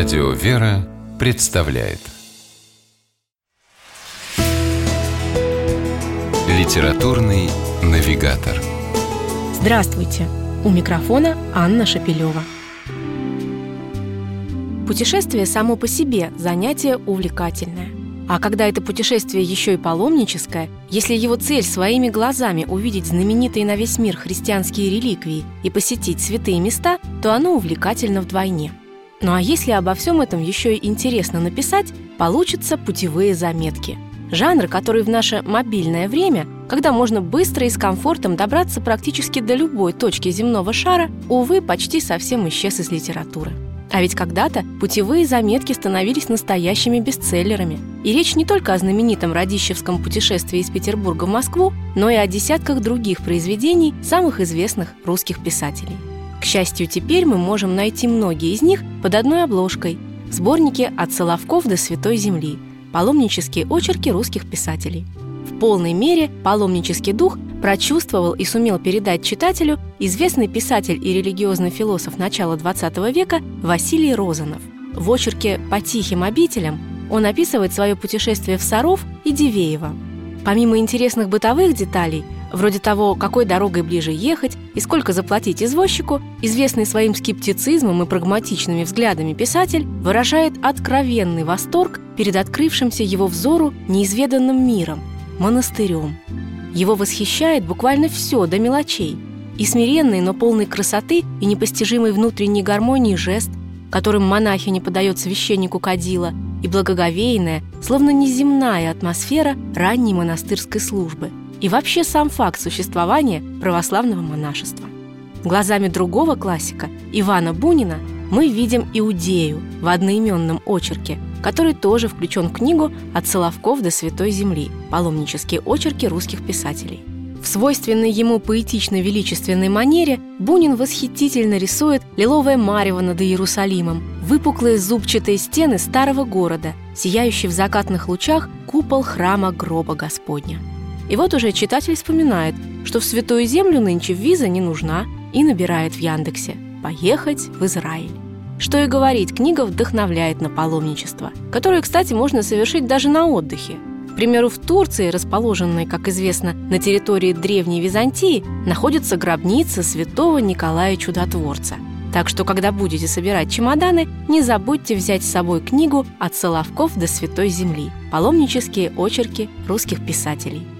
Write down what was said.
Радио «Вера» представляет Литературный навигатор Здравствуйте! У микрофона Анна Шапилева. Путешествие само по себе – занятие увлекательное. А когда это путешествие еще и паломническое, если его цель своими глазами увидеть знаменитые на весь мир христианские реликвии и посетить святые места, то оно увлекательно вдвойне. Ну а если обо всем этом еще и интересно написать, получатся путевые заметки. Жанр, который в наше мобильное время, когда можно быстро и с комфортом добраться практически до любой точки земного шара, увы, почти совсем исчез из литературы. А ведь когда-то путевые заметки становились настоящими бестселлерами. И речь не только о знаменитом Радищевском путешествии из Петербурга в Москву, но и о десятках других произведений самых известных русских писателей. К счастью, теперь мы можем найти многие из них под одной обложкой – сборники «От Соловков до Святой Земли» – паломнические очерки русских писателей. В полной мере паломнический дух прочувствовал и сумел передать читателю известный писатель и религиозный философ начала XX века Василий Розанов. В очерке «По тихим обителям» он описывает свое путешествие в Саров и Дивеево. Помимо интересных бытовых деталей, вроде того, какой дорогой ближе ехать и сколько заплатить извозчику, известный своим скептицизмом и прагматичными взглядами писатель выражает откровенный восторг перед открывшимся его взору неизведанным миром – монастырем – его восхищает буквально все до мелочей. И смиренный, но полный красоты и непостижимой внутренней гармонии жест, которым монахиня подает священнику кадила, и благоговейная, словно неземная атмосфера ранней монастырской службы. И вообще сам факт существования православного монашества. Глазами другого классика, Ивана Бунина, мы видим Иудею в одноименном очерке – который тоже включен в книгу «От Соловков до Святой Земли. Паломнические очерки русских писателей». В свойственной ему поэтично-величественной манере Бунин восхитительно рисует лиловое марево над Иерусалимом, выпуклые зубчатые стены старого города, сияющий в закатных лучах купол храма гроба Господня. И вот уже читатель вспоминает, что в Святую Землю нынче виза не нужна, и набирает в Яндексе «Поехать в Израиль». Что и говорить, книга вдохновляет на паломничество, которое, кстати, можно совершить даже на отдыхе. К примеру, в Турции, расположенной, как известно, на территории Древней Византии, находится гробница святого Николая Чудотворца. Так что, когда будете собирать чемоданы, не забудьте взять с собой книгу «От Соловков до Святой Земли. Паломнические очерки русских писателей».